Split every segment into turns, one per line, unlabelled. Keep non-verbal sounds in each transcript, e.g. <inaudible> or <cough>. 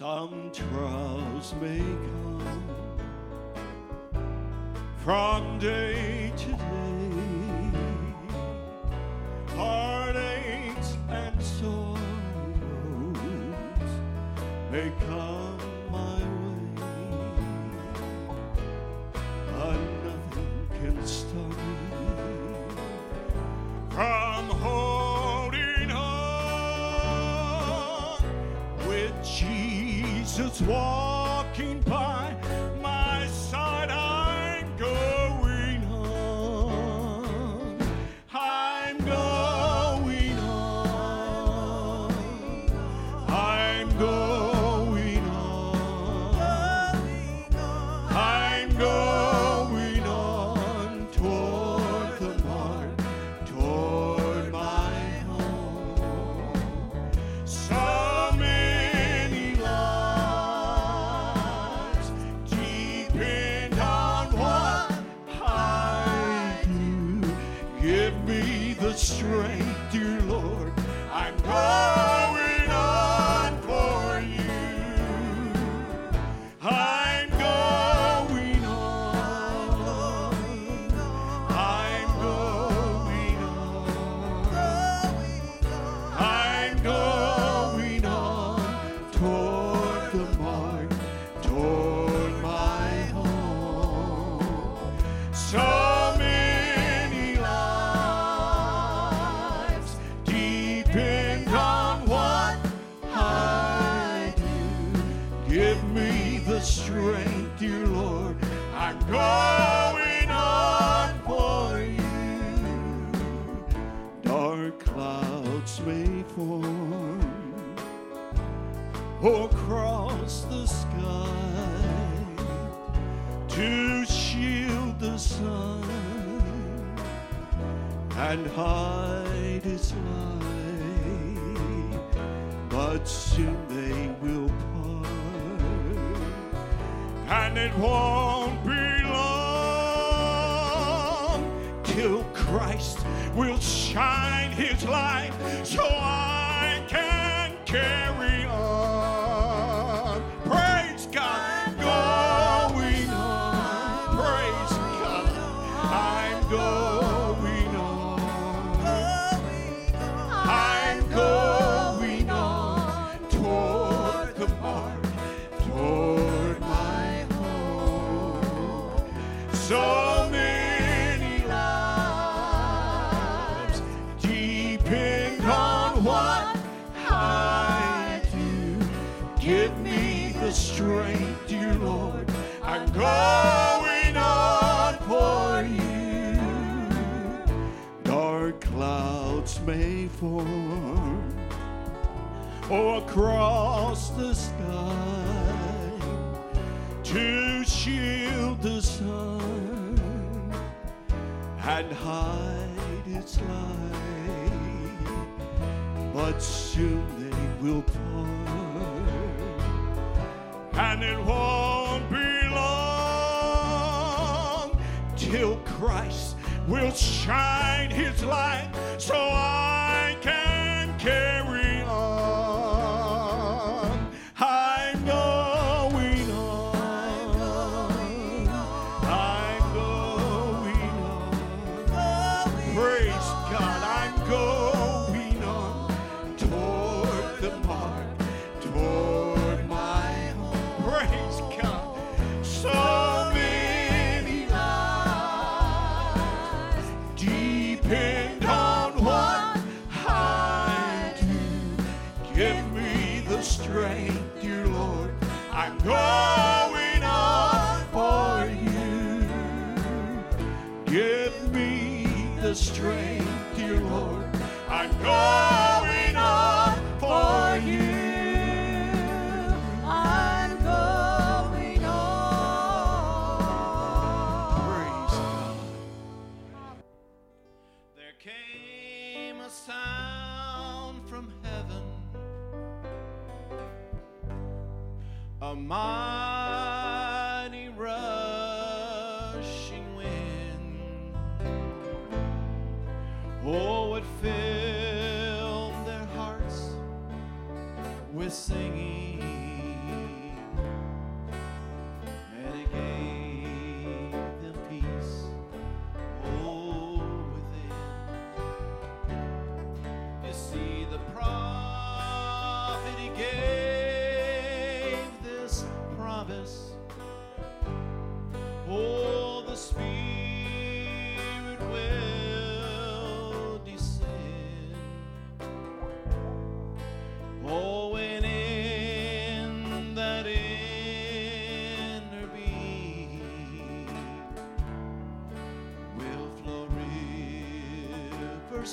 Some trials may come from day to day. life. So I form or across the sky to shield the sun and hide its light. But soon they will part, and it won't be long till Christ will shine his light. So I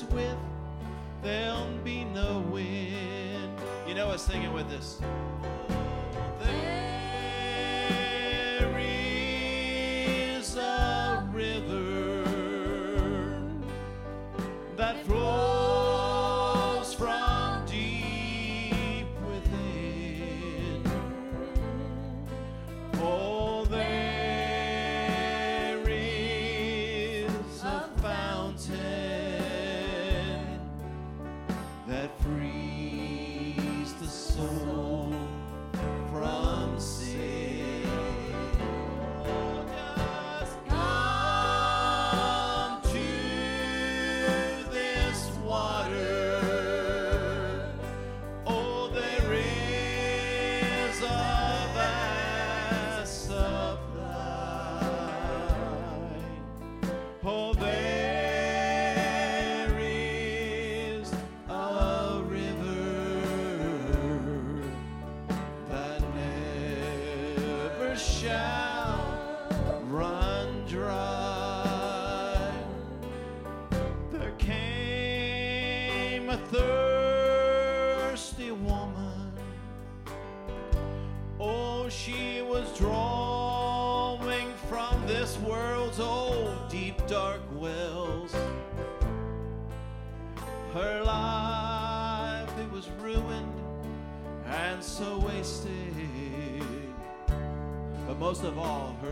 with, there'll be no wind. You know us singing with us.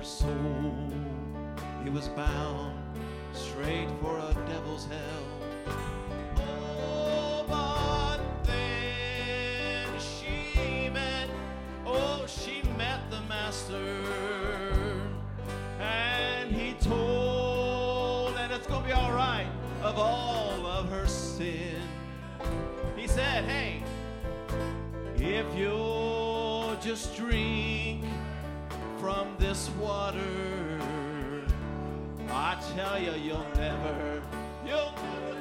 soul. He was bound straight for a devil's hell. Oh but then she met oh she met the master. And he told and it's gonna be all right of all of her sin. He said hey if you'll just drink this water. I tell you, you'll never, you'll never.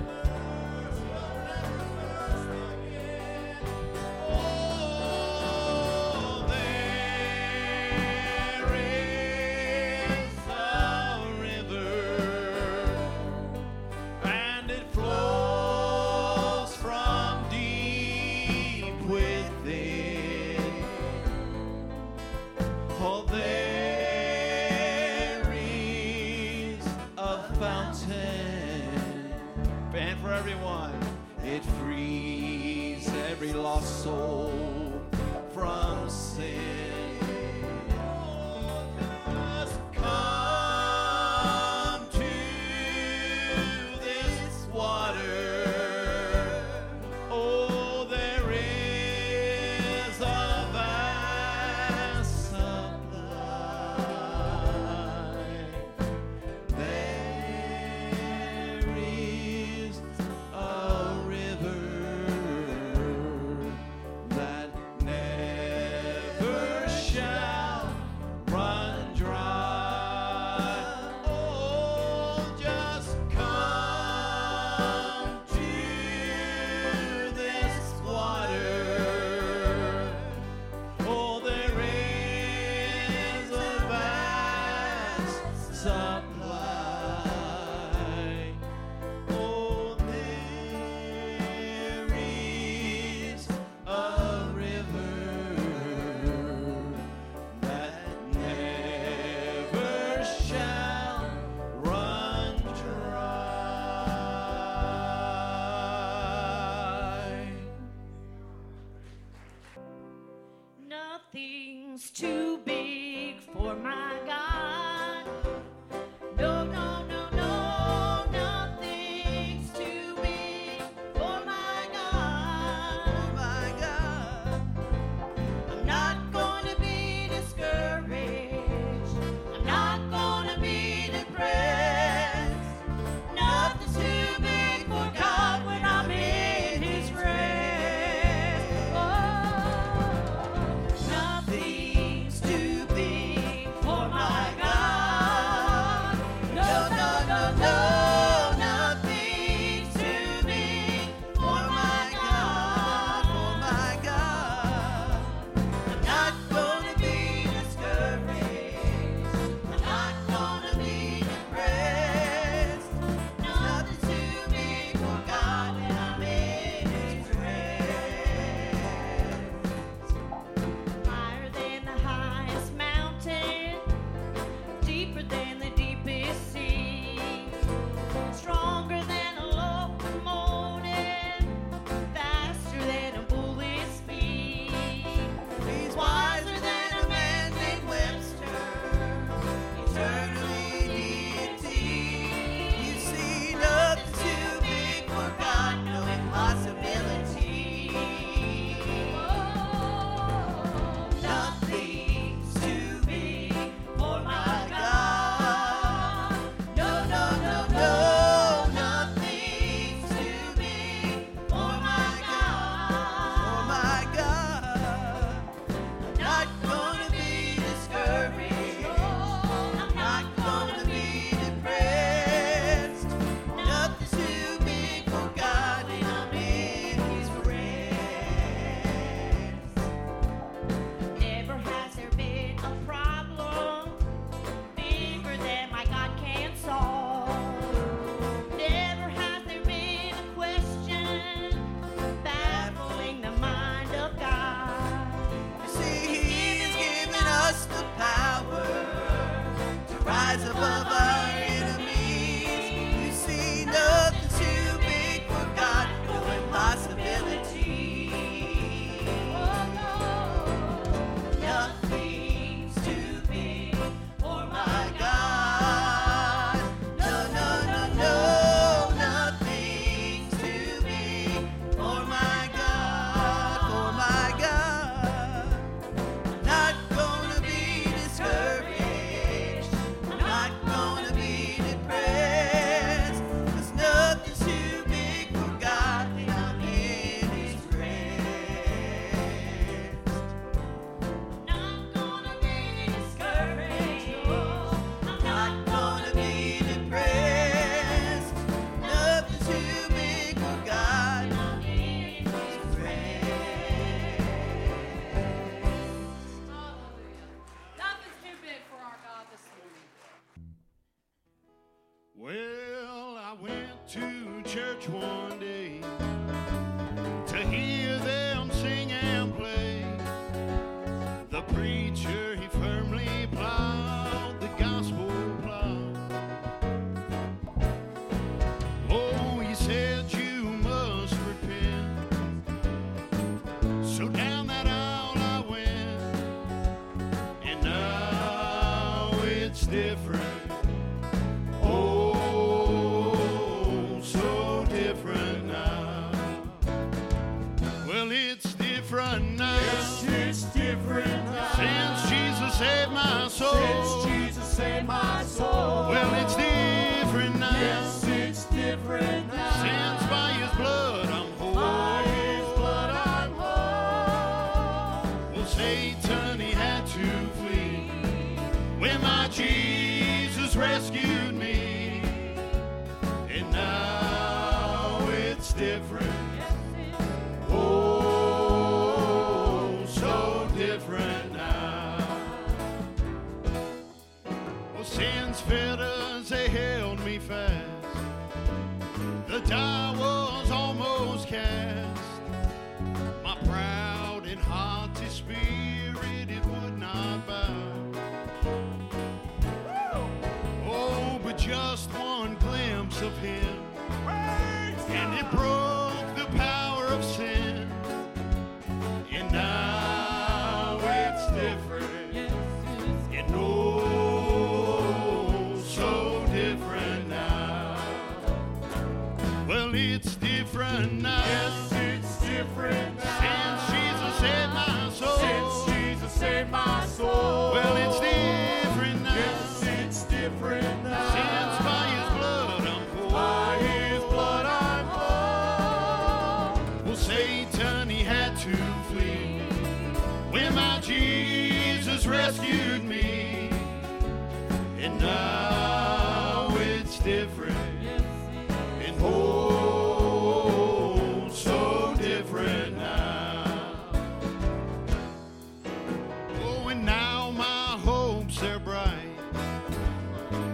hopes they're bright.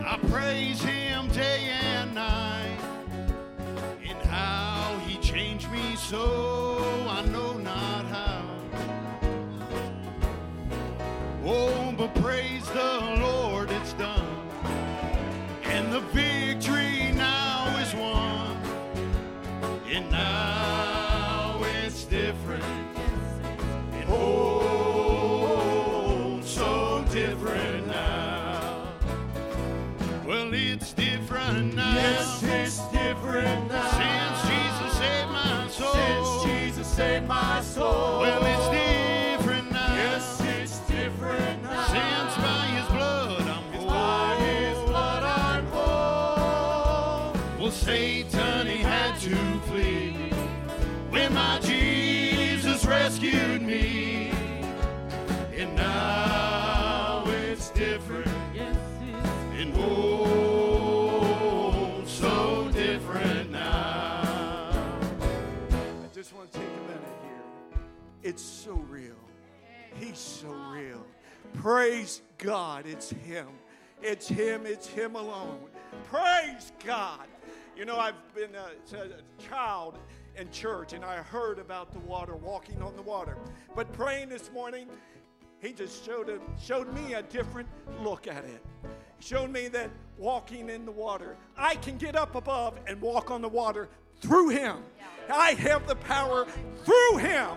I praise him day and night in how he changed me so. Praise
God, it's Him. It's Him, it's Him alone. Praise God. You know, I've been a, a child in church and I heard about the water, walking on the water. But praying this morning, He just showed, a, showed me a different look at it. Showed me that walking in the water, I can get up above and walk on the water through him. I have the power through him.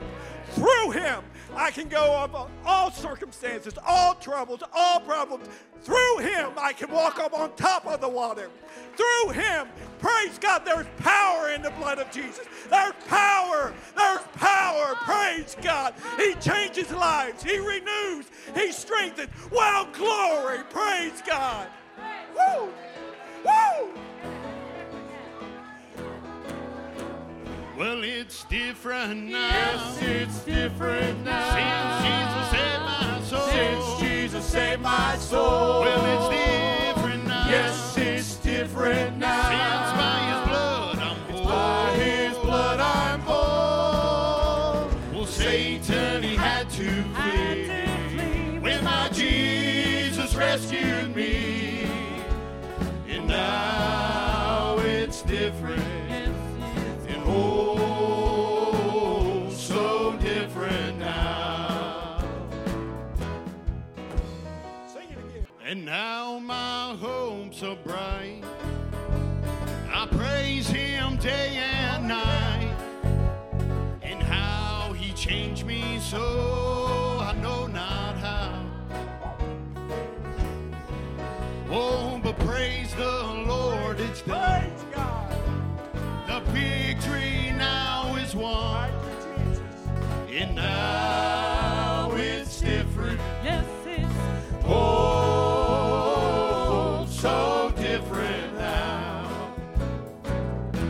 Through him. I can go over all circumstances, all troubles, all problems. Through him, I can walk up on top of the water. Through him, praise God, there's power in the blood of Jesus. There's power. There's power. Praise God. He changes lives, He renews, He strengthens. Well, glory. Praise God. Woo! Woo!
Well, it's different now.
Yes, it's different now.
Since Jesus saved my soul.
Since Jesus saved my soul.
Well, it's different now.
Yes, it's different now.
Since my and now it's different.
Yes, it's
oh, so different now.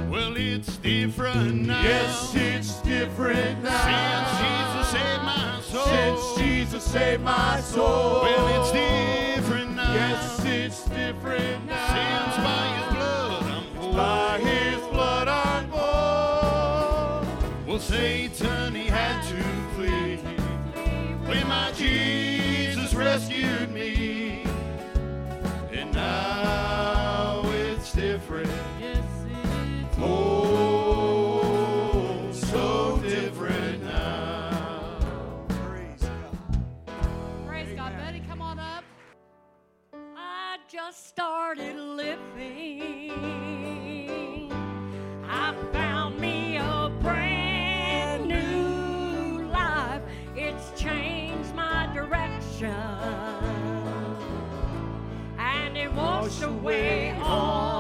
Well, it's different now.
Yes, it's different now.
Since Jesus saved my soul.
Since Jesus saved my soul.
Well, and
it washed away all.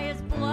by his.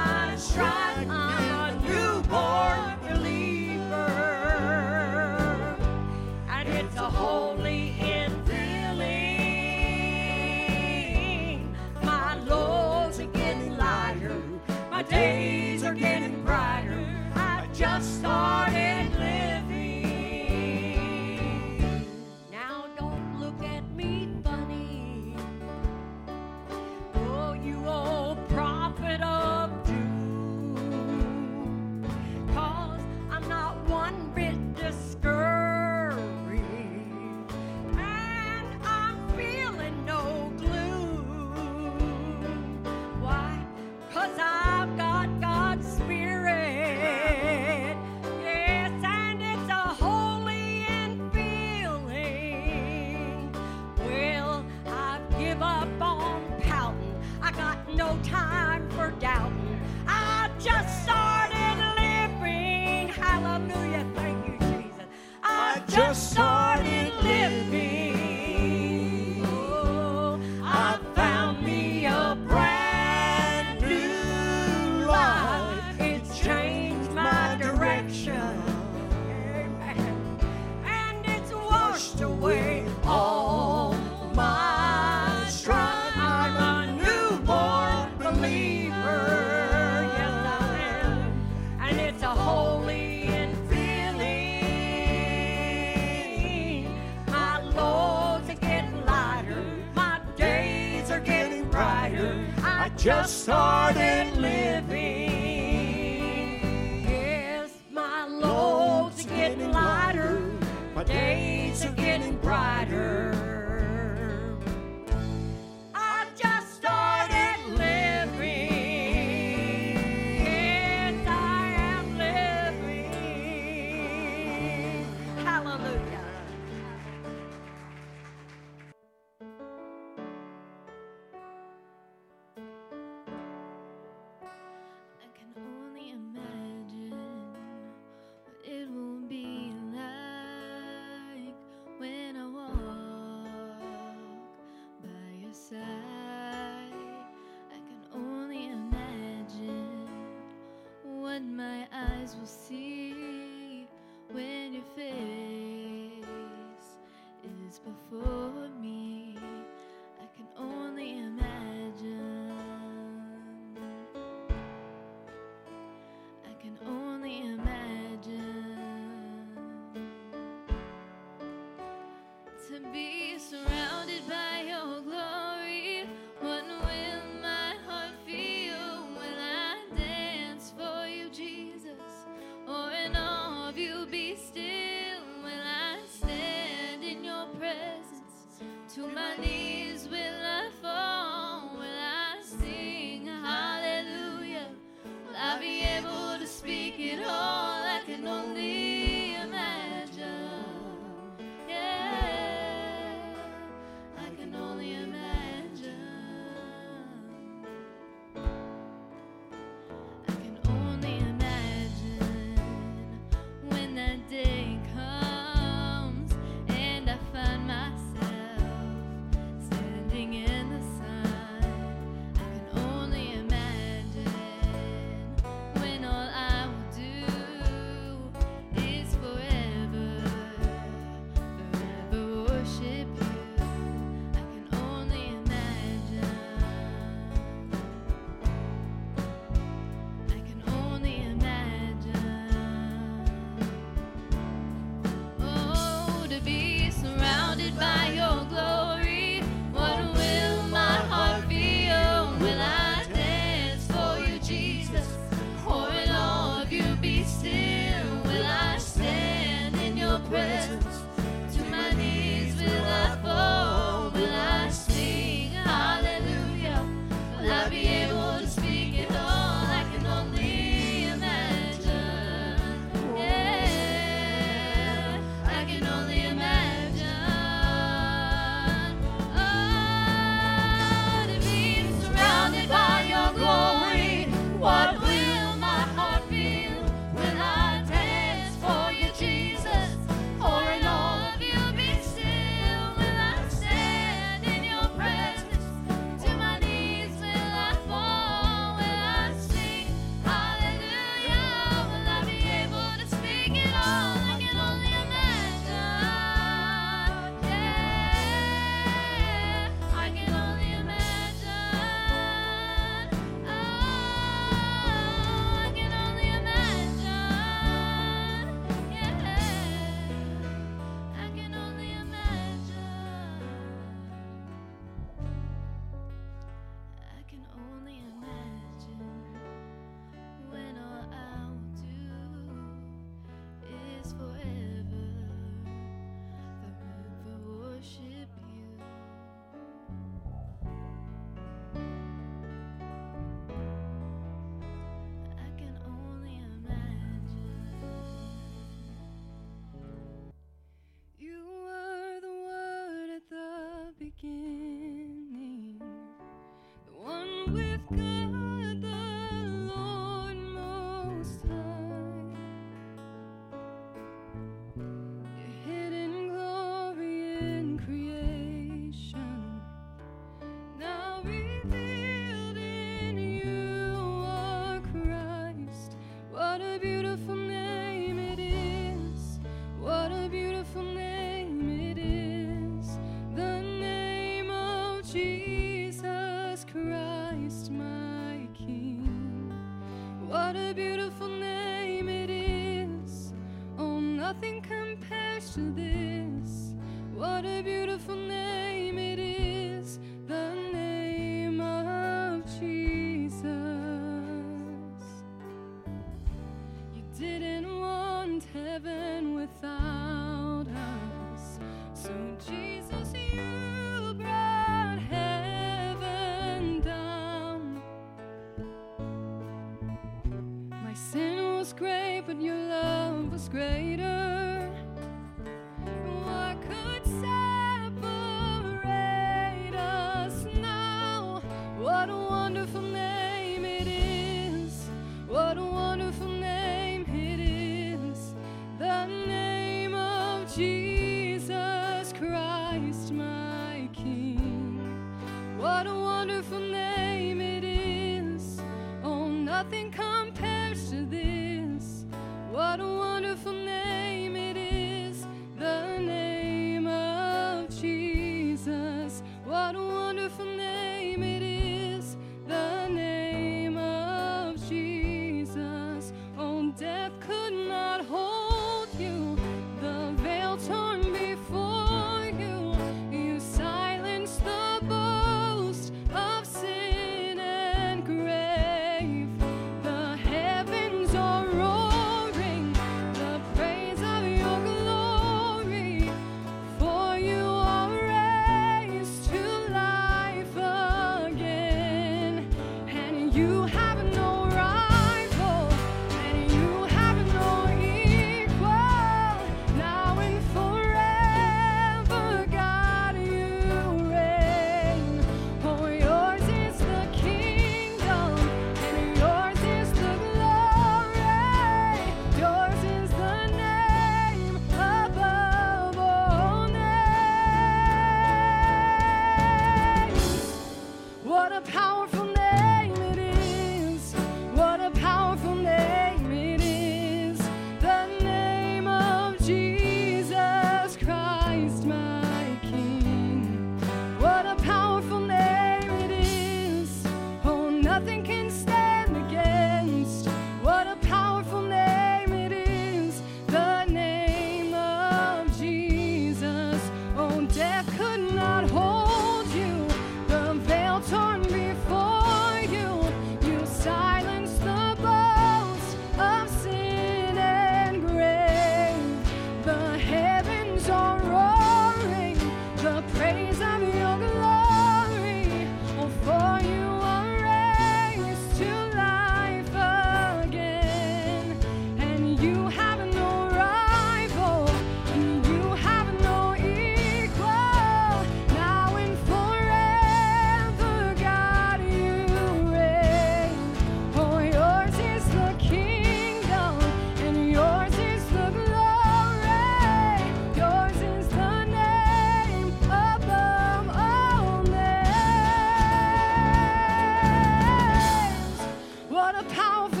What a
powerful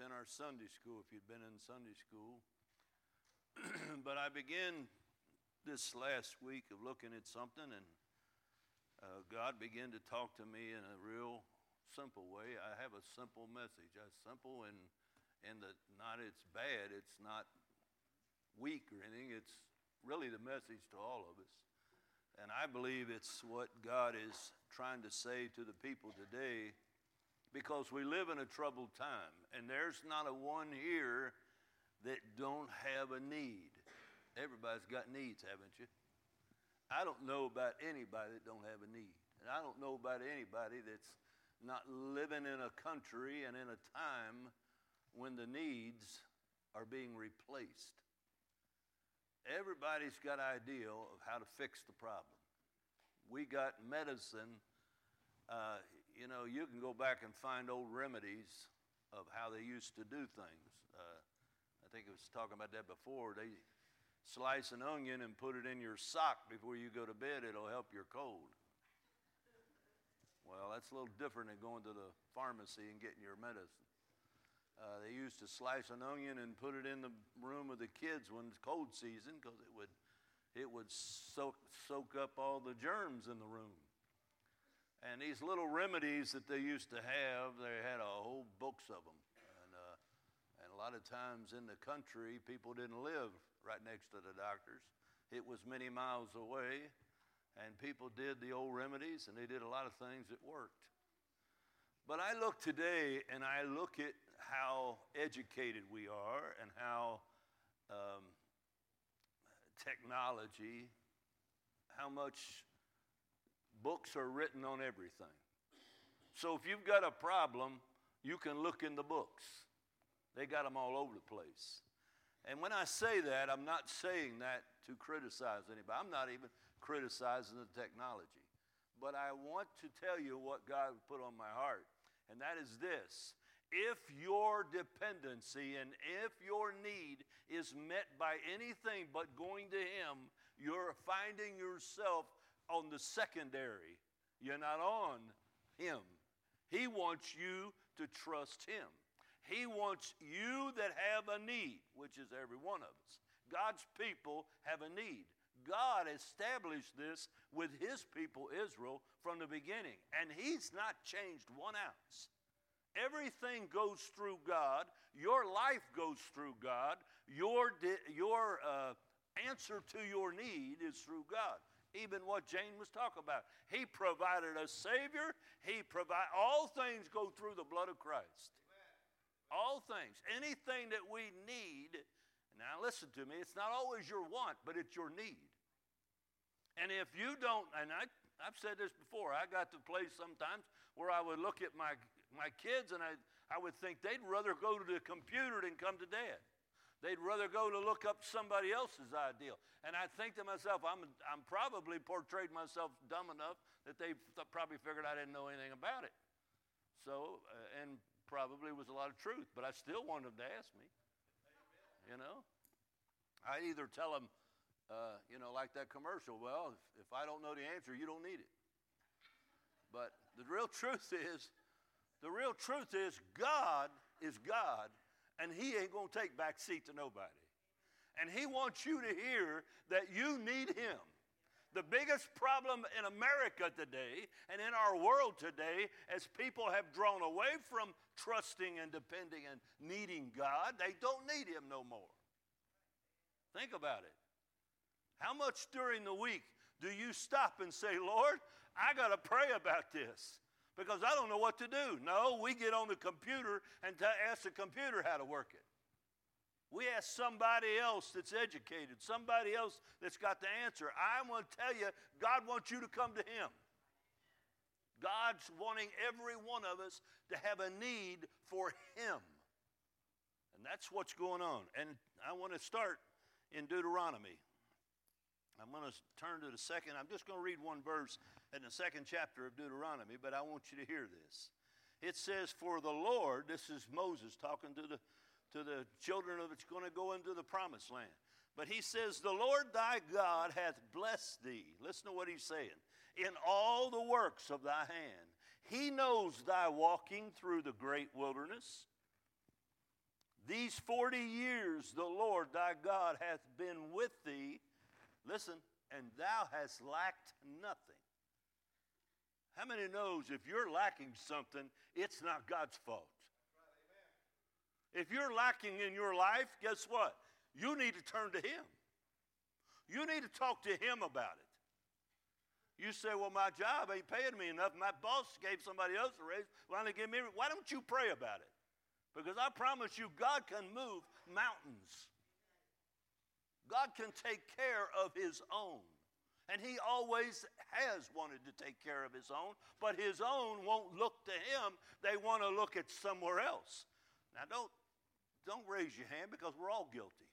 in our Sunday school, if you'd been in Sunday school. <clears throat> but I began this last week of looking at something, and uh, God began to talk to me in a real simple way. I have a simple message. I simple and and that not it's bad, it's not weak or anything. It's really the message to all of us. And I believe it's what God is trying to say to the people today because we live in a troubled time and there's not a one here that don't have a need. Everybody's got needs, haven't you? I don't know about anybody that don't have a need. And I don't know about anybody that's not living in a country and in a time when the needs are being replaced. Everybody's got an idea of how to fix the problem. We got medicine. Uh, you know, you can go back and find old remedies of how they used to do things. Uh, I think I was talking about that before. They slice an onion and put it in your sock before you go to bed. It'll help your cold. Well, that's a little different than going to the pharmacy and getting your medicine. Uh, they used to slice an onion and put it in the room of the kids when it's cold season because it would, it would soak, soak up all the germs in the room. And these little remedies that they used to have, they had a whole books of them. And, uh, and a lot of times in the country, people didn't live right next to the doctors. It was many miles away and people did the old remedies and they did a lot of things that worked. But I look today and I look at how educated we are and how um, technology, how much books are written on everything. So if you've got a problem, you can look in the books. They got them all over the place. And when I say that, I'm not saying that to criticize anybody. I'm not even criticizing the technology. But I want to tell you what God put on my heart, and that is this. If your dependency and if your need is met by anything but going to Him, you're finding yourself on the secondary. You're not on Him. He wants you to trust Him. He wants you that have a need, which is every one of us. God's people have a need. God established this with his people Israel from the beginning, and he's not changed one ounce. Everything goes through God. Your life goes through God. Your, your uh, answer to your need is through God. Even what Jane was talking about. He provided a Savior. He provide all things go through the blood of Christ. All things. Anything that we need now, listen to me, it's not always your want, but it's your need. And if you don't, and I, I've said this before, I got to a place sometimes where I would look at my, my kids and I, I would think they'd rather go to the computer than come to dad. They'd rather go to look up somebody else's ideal. And I think to myself, I'm, I'm probably portrayed myself dumb enough that they th- probably figured I didn't know anything about it. So, uh, and probably was a lot of truth, but I still wanted them to ask me you know? I either tell them, uh, you know, like that commercial, well, if, if I don't know the answer, you don't need it. But the real truth is, the real truth is, God is God, and He ain't going to take back seat to nobody. And He wants you to hear that you need Him. The biggest problem in America today and in our world today, as people have drawn away from trusting and depending and needing God, they don't need Him no more. Think about it. How much during the week do you stop and say, Lord, I got to pray about this because I don't know what to do? No, we get on the computer and ask the computer how to work it. We ask somebody else that's educated, somebody else that's got the answer. I want to tell you, God wants you to come to Him. God's wanting every one of us to have a need for Him. And that's what's going on. And I want to start in Deuteronomy. I'm going to turn to the second. I'm just going to read one verse in the second chapter of Deuteronomy, but I want you to hear this. It says, For the Lord, this is Moses talking to the to the children of it's going to go into the promised land. But he says, The Lord thy God hath blessed thee. Listen to what he's saying. in all the works of thy hand. He knows thy walking through the great wilderness. These 40 years the Lord thy God hath been with thee. Listen, and thou hast lacked nothing. How many knows if you're lacking something, it's not God's fault? If you're lacking in your life, guess what? You need to turn to Him. You need to talk to Him about it. You say, Well, my job ain't paying me enough. My boss gave somebody else a raise. Why don't, give me, why don't you pray about it? Because I promise you, God can move mountains. God can take care of His own. And He always has wanted to take care of His own, but His own won't look to Him. They want to look at somewhere else. Now, don't, don't raise your hand because we're all guilty.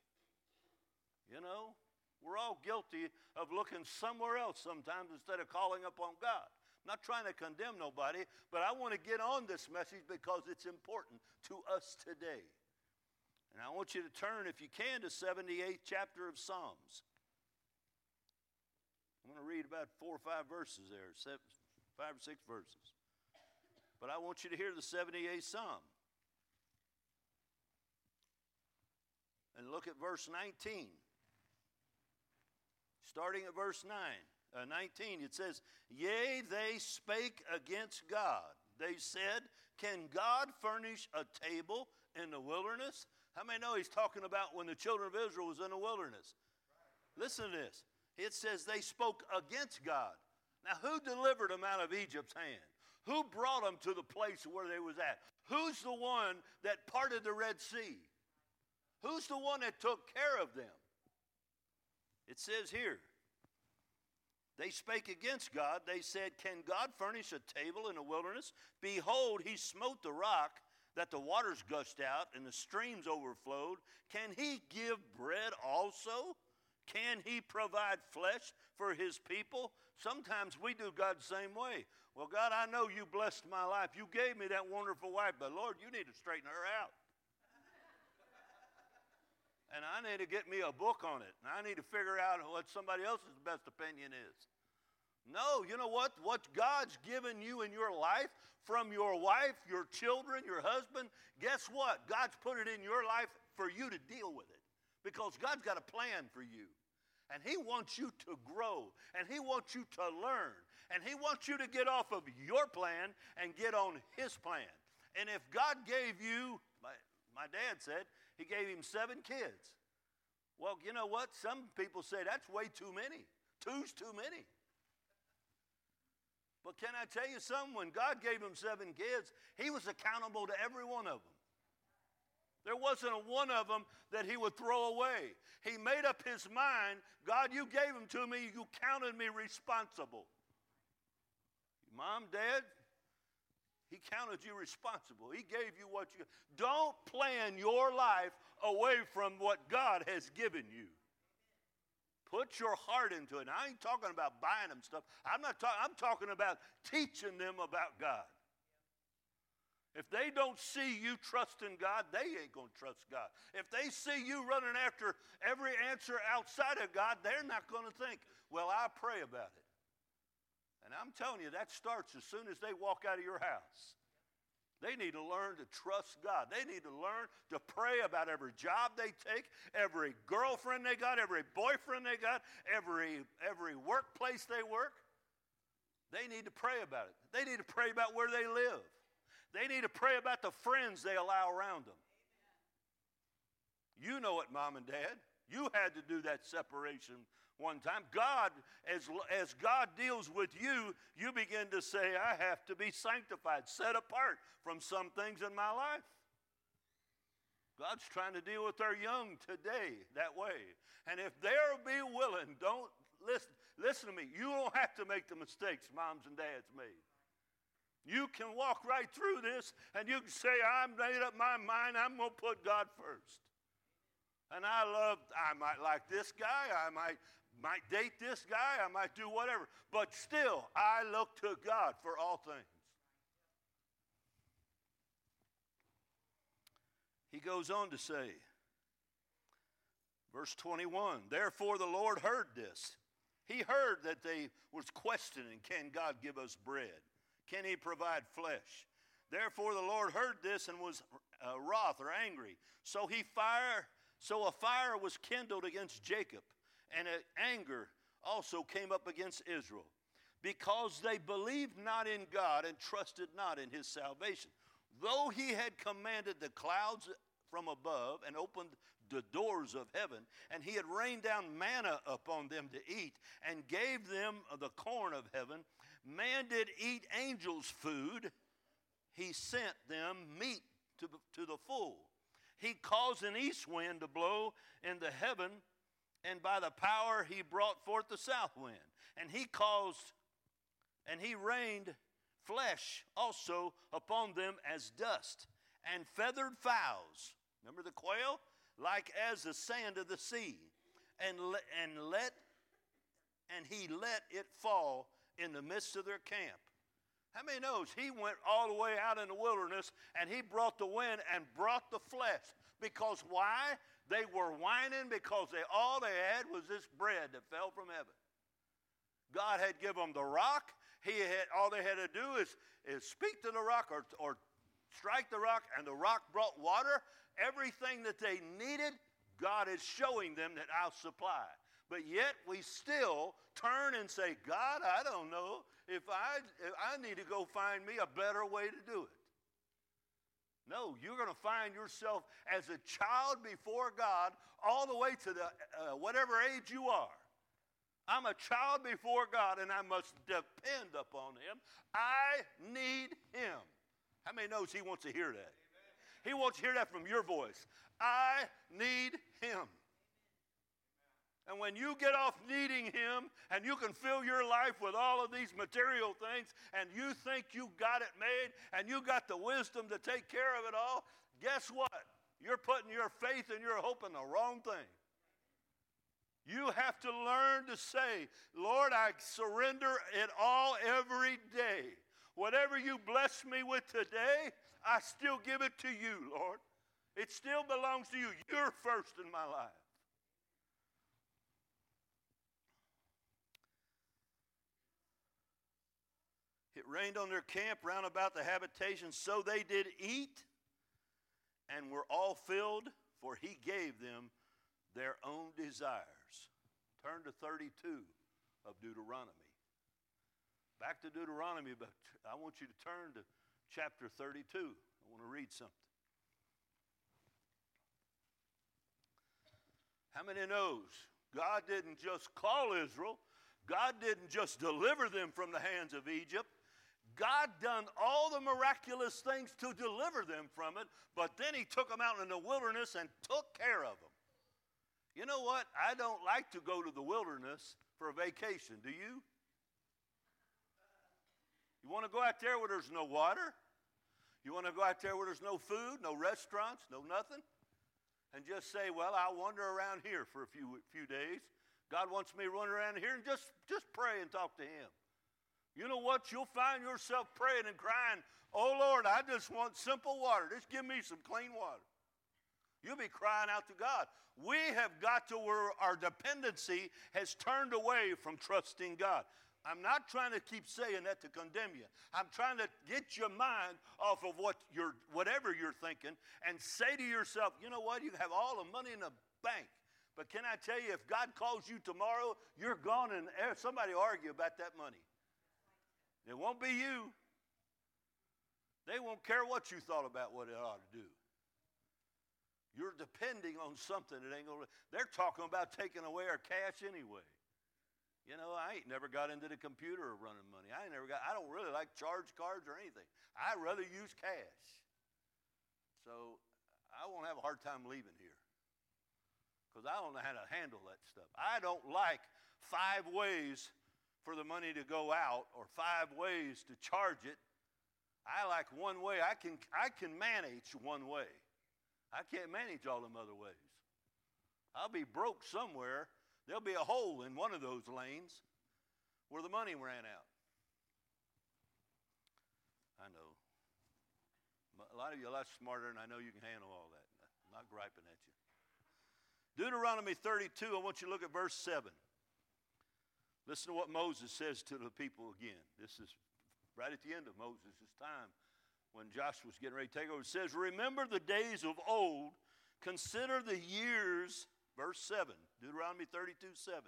You know, we're all guilty of looking somewhere else sometimes instead of calling upon God. I'm not trying to condemn nobody, but I want to get on this message because it's important to us today. And I want you to turn, if you can, to 78th chapter of Psalms. I'm going to read about four or five verses there, seven, five or six verses. But I want you to hear the 78th Psalm. And look at verse 19. Starting at verse 9, uh, 19, it says, Yea, they spake against God. They said, Can God furnish a table in the wilderness? How many know he's talking about when the children of Israel was in the wilderness? Listen to this. It says they spoke against God. Now, who delivered them out of Egypt's hand? Who brought them to the place where they was at? Who's the one that parted the Red Sea? Who's the one that took care of them? It says here, they spake against God. They said, Can God furnish a table in the wilderness? Behold, he smote the rock that the waters gushed out and the streams overflowed. Can he give bread also? Can he provide flesh for his people? Sometimes we do God the same way. Well, God, I know you blessed my life. You gave me that wonderful wife, but Lord, you need to straighten her out <laughs> and I need to get me a book on it. And I need to figure out what somebody else's best opinion is. No, you know what? What God's given you in your life from your wife, your children, your husband, guess what? God's put it in your life for you to deal with it because God's got a plan for you. And He wants you to grow, and He wants you to learn, and He wants you to get off of your plan and get on His plan. And if God gave you, my, my dad said, he gave him seven kids. Well, you know what? Some people say that's way too many. Two's too many. But can I tell you something? When God gave him seven kids, he was accountable to every one of them. There wasn't a one of them that he would throw away. He made up his mind God, you gave them to me, you counted me responsible. Mom, Dad, he counted you responsible. He gave you what you. Don't plan your life away from what God has given you. Put your heart into it. I ain't talking about buying them stuff. I'm not talking. I'm talking about teaching them about God. If they don't see you trusting God, they ain't going to trust God. If they see you running after every answer outside of God, they're not going to think, well, I pray about it. And I'm telling you, that starts as soon as they walk out of your house. They need to learn to trust God. They need to learn to pray about every job they take, every girlfriend they got, every boyfriend they got, every, every workplace they work. They need to pray about it. They need to pray about where they live. They need to pray about the friends they allow around them. You know it, mom and dad. You had to do that separation one time. God, as, as God deals with you, you begin to say, I have to be sanctified, set apart from some things in my life. God's trying to deal with our young today that way. And if they'll be willing, don't listen, listen to me. You don't have to make the mistakes moms and dads made. You can walk right through this and you can say, I've made up my mind, I'm going to put God first. And I love, I might like this guy, I might might date this guy, I might do whatever, but still, I look to God for all things. He goes on to say, verse 21 Therefore the Lord heard this, He heard that they was questioning, can God give us bread? Can he provide flesh? Therefore the Lord heard this and was uh, wroth or angry. So he fire, so a fire was kindled against Jacob, and anger also came up against Israel, because they believed not in God and trusted not in his salvation. Though he had commanded the clouds from above and opened the doors of heaven, and he had rained down manna upon them to eat, and gave them the corn of heaven, man did eat angels' food, he sent them meat to, to the full. He caused an east wind to blow in the heaven, and by the power he brought forth the south wind. And he caused, and he rained flesh also upon them as dust, and feathered fowls. Remember the quail? Like as the sand of the sea. And, le- and let and he let it fall in the midst of their camp. How many knows he went all the way out in the wilderness and he brought the wind and brought the flesh? Because why? They were whining because they all they had was this bread that fell from heaven. God had given them the rock. He had all they had to do is, is speak to the rock or, or strike the rock, and the rock brought water. Everything that they needed, God is showing them that I'll supply. But yet we still turn and say, God, I don't know if I, if I need to go find me a better way to do it. No, you're going to find yourself as a child before God all the way to the uh, whatever age you are. I'm a child before God and I must depend upon Him. I need Him. How many knows He wants to hear that? He wants to hear that from your voice. I need Him. And when you get off needing Him and you can fill your life with all of these material things and you think you got it made and you got the wisdom to take care of it all, guess what? You're putting your faith and your hope in the wrong thing. You have to learn to say, Lord, I surrender it all every day. Whatever you bless me with today, I still give it to you, Lord. It still belongs to you. You're first in my life. It rained on their camp round about the habitation, so they did eat and were all filled, for he gave them their own desires. Turn to 32 of Deuteronomy. Back to Deuteronomy, but I want you to turn to chapter 32. I want to read something. How many knows God didn't just call Israel, God didn't just deliver them from the hands of Egypt. God done all the miraculous things to deliver them from it, but then he took them out in the wilderness and took care of them. You know what? I don't like to go to the wilderness for a vacation. Do you? You want to go out there where there's no water? You want to go out there where there's no food, no restaurants, no nothing? And just say, well, I'll wander around here for a few, few days. God wants me to run around here and just, just pray and talk to Him. You know what? You'll find yourself praying and crying, Oh Lord, I just want simple water. Just give me some clean water. You'll be crying out to God. We have got to where our dependency has turned away from trusting God. I'm not trying to keep saying that to condemn you. I'm trying to get your mind off of what you're, whatever you're thinking and say to yourself, you know what? You have all the money in the bank. But can I tell you, if God calls you tomorrow, you're gone and eh, somebody argue about that money. It won't be you. They won't care what you thought about what it ought to do. You're depending on something that ain't to. They're talking about taking away our cash anyway. You know, I ain't never got into the computer or running money. I ain't never got, I don't really like charge cards or anything. I'd rather use cash. So I won't have a hard time leaving here because I don't know how to handle that stuff. I don't like five ways for the money to go out or five ways to charge it. I like one way. I can, I can manage one way. I can't manage all them other ways. I'll be broke somewhere There'll be a hole in one of those lanes where the money ran out. I know. A lot of you are a lot smarter, and I know you can handle all that. I'm not griping at you. Deuteronomy 32, I want you to look at verse 7. Listen to what Moses says to the people again. This is right at the end of Moses' time when Joshua's getting ready to take over. It says, Remember the days of old, consider the years, verse 7, Deuteronomy 32 7.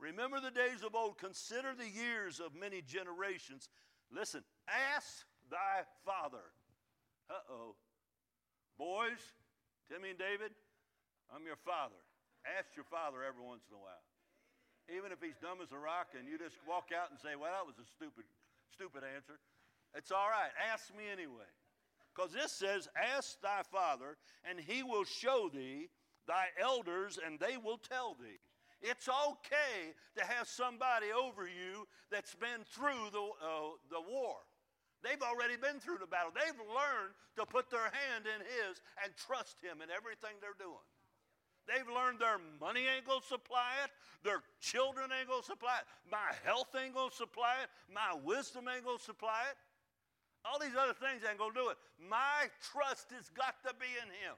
Remember the days of old, consider the years of many generations. Listen, ask thy father. Uh oh. Boys, Timmy and David, I'm your father. Ask your father every once in a while. Even if he's dumb as a rock and you just walk out and say, Well, that was a stupid, stupid answer. It's all right. Ask me anyway. Because this says, Ask thy father, and he will show thee thy elders, and they will tell thee. It's okay to have somebody over you that's been through the, uh, the war. They've already been through the battle. They've learned to put their hand in His and trust Him in everything they're doing. They've learned their money ain't gonna supply it, their children ain't gonna supply it, my health ain't gonna supply it, my wisdom ain't gonna supply it. All these other things ain't gonna do it. My trust has got to be in Him.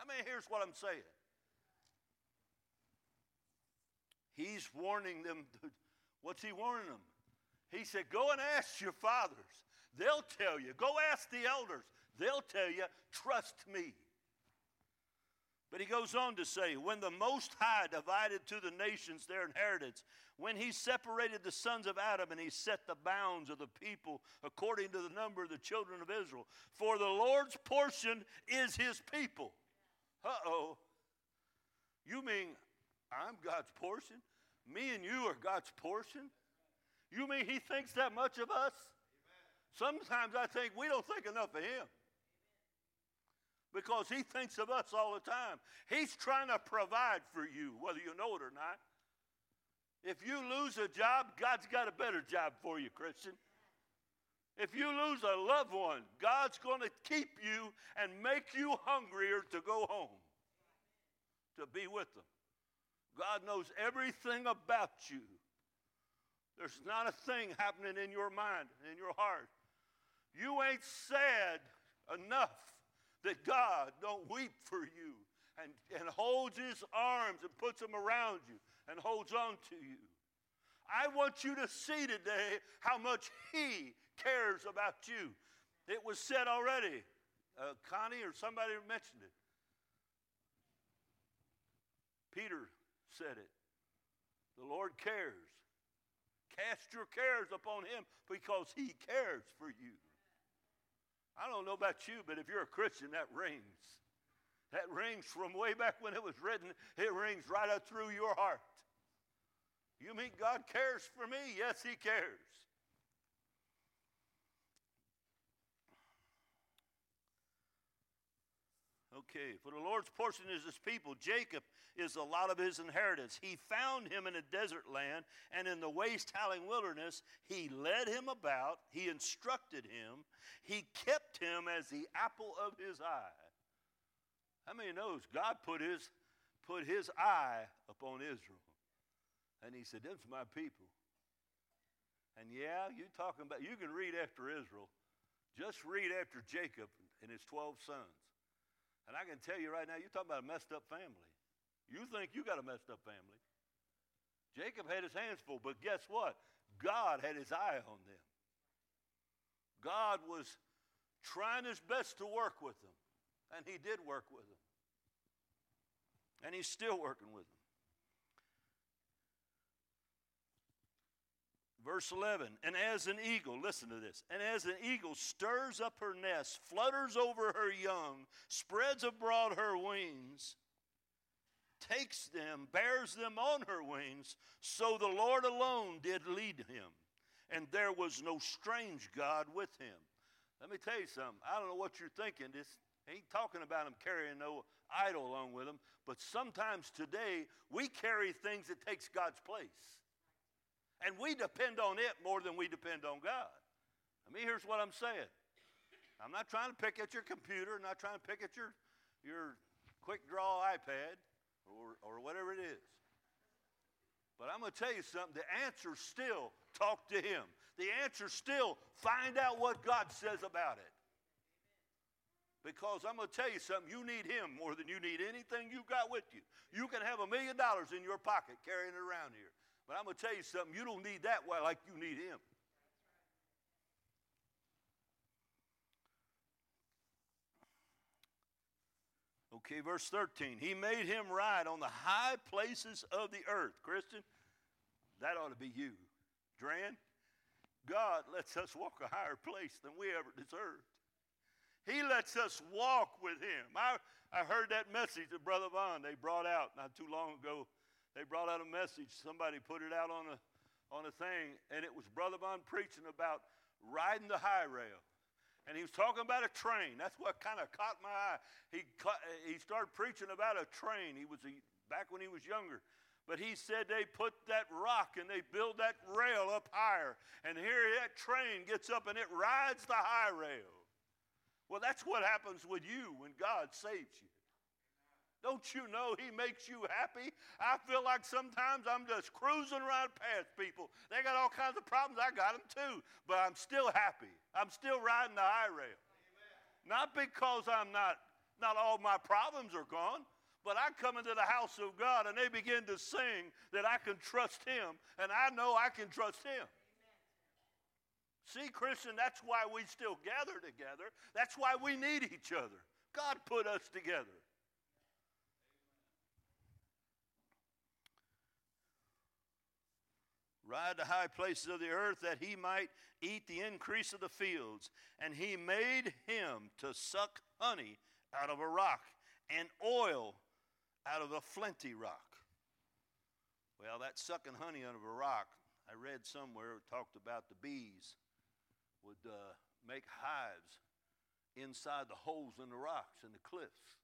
I mean, here's what I'm saying. He's warning them. <laughs> What's he warning them? He said, Go and ask your fathers. They'll tell you. Go ask the elders. They'll tell you, trust me. But he goes on to say, When the Most High divided to the nations their inheritance, when he separated the sons of Adam and he set the bounds of the people according to the number of the children of Israel, for the Lord's portion is his people. Uh oh. You mean I'm God's portion? Me and you are God's portion? You mean He thinks that much of us? Sometimes I think we don't think enough of Him because He thinks of us all the time. He's trying to provide for you, whether you know it or not. If you lose a job, God's got a better job for you, Christian. If you lose a loved one, God's going to keep you and make you hungrier to go home, to be with them. God knows everything about you. There's not a thing happening in your mind, in your heart. You ain't sad enough that God don't weep for you and, and holds his arms and puts them around you and holds on to you. I want you to see today how much he cares about you. It was said already. Uh, Connie or somebody mentioned it. Peter said it. The Lord cares. Cast your cares upon Him because He cares for you. I don't know about you, but if you're a Christian, that rings. That rings from way back when it was written, it rings right up through your heart. You mean God cares for me? Yes, He cares. Okay, for the Lord's portion is his people. Jacob is a lot of his inheritance. He found him in a desert land and in the waste howling wilderness. He led him about, he instructed him, he kept him as the apple of his eye. How many knows God put his, put his eye upon Israel? And he said, Them's my people. And yeah, you're talking about, you can read after Israel. Just read after Jacob and his 12 sons. And I can tell you right now, you're talking about a messed up family. You think you got a messed up family. Jacob had his hands full, but guess what? God had his eye on them. God was trying his best to work with them, and he did work with them. And he's still working with them. Verse 11, and as an eagle, listen to this, and as an eagle stirs up her nest, flutters over her young, spreads abroad her wings, takes them, bears them on her wings, so the Lord alone did lead him, and there was no strange God with him. Let me tell you something. I don't know what you're thinking. This ain't talking about him carrying no idol along with him, but sometimes today we carry things that takes God's place. And we depend on it more than we depend on God. I mean, here's what I'm saying. I'm not trying to pick at your computer, I'm not trying to pick at your, your quick draw iPad or, or whatever it is. But I'm going to tell you something. The answer still talk to him. The answer still find out what God says about it. Because I'm going to tell you something, you need him more than you need anything you've got with you. You can have a million dollars in your pocket carrying it around here. But I'm going to tell you something. You don't need that like you need him. Okay, verse 13. He made him ride on the high places of the earth. Christian, that ought to be you. Dran, God lets us walk a higher place than we ever deserved. He lets us walk with him. I, I heard that message that Brother Vaughn they brought out not too long ago. They brought out a message. Somebody put it out on a, on a thing, and it was Brother Vaughn preaching about riding the high rail. And he was talking about a train. That's what kind of caught my eye. He, he started preaching about a train. He was a, back when he was younger. But he said they put that rock and they build that rail up higher. And here that train gets up and it rides the high rail. Well, that's what happens with you when God saves you. Don't you know He makes you happy? I feel like sometimes I'm just cruising right past people. They got all kinds of problems. I got them too. But I'm still happy. I'm still riding the high rail. Amen. Not because I'm not, not all my problems are gone, but I come into the house of God and they begin to sing that I can trust Him, and I know I can trust Him. See, Christian, that's why we still gather together. That's why we need each other. God put us together. Ride the high places of the earth that he might eat the increase of the fields. And he made him to suck honey out of a rock and oil out of a flinty rock. Well, that sucking honey out of a rock, I read somewhere talked about the bees would uh, make hives inside the holes in the rocks and the cliffs.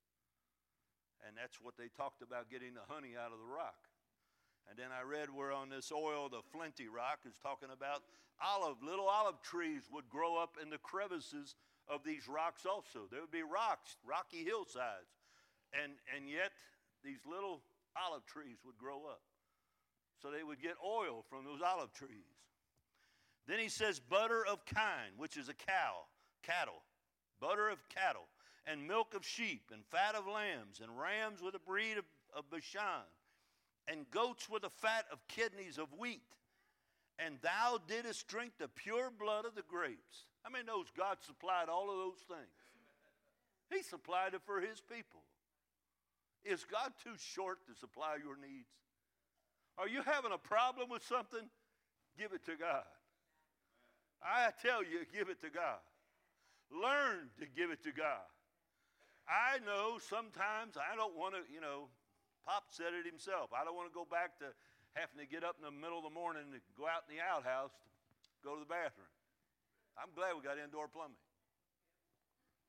And that's what they talked about getting the honey out of the rock. And then I read where on this oil, the flinty rock is talking about olive, little olive trees would grow up in the crevices of these rocks also. There would be rocks, rocky hillsides. And, and yet, these little olive trees would grow up. So they would get oil from those olive trees. Then he says, butter of kine, which is a cow, cattle, butter of cattle, and milk of sheep, and fat of lambs, and rams with a breed of, of Bashan and goats with the fat of kidneys of wheat. And thou didst drink the pure blood of the grapes. How many knows God supplied all of those things? He supplied it for his people. Is God too short to supply your needs? Are you having a problem with something? Give it to God. I tell you, give it to God. Learn to give it to God. I know sometimes I don't want to, you know, Pop said it himself. I don't want to go back to having to get up in the middle of the morning to go out in the outhouse to go to the bathroom. I'm glad we got indoor plumbing.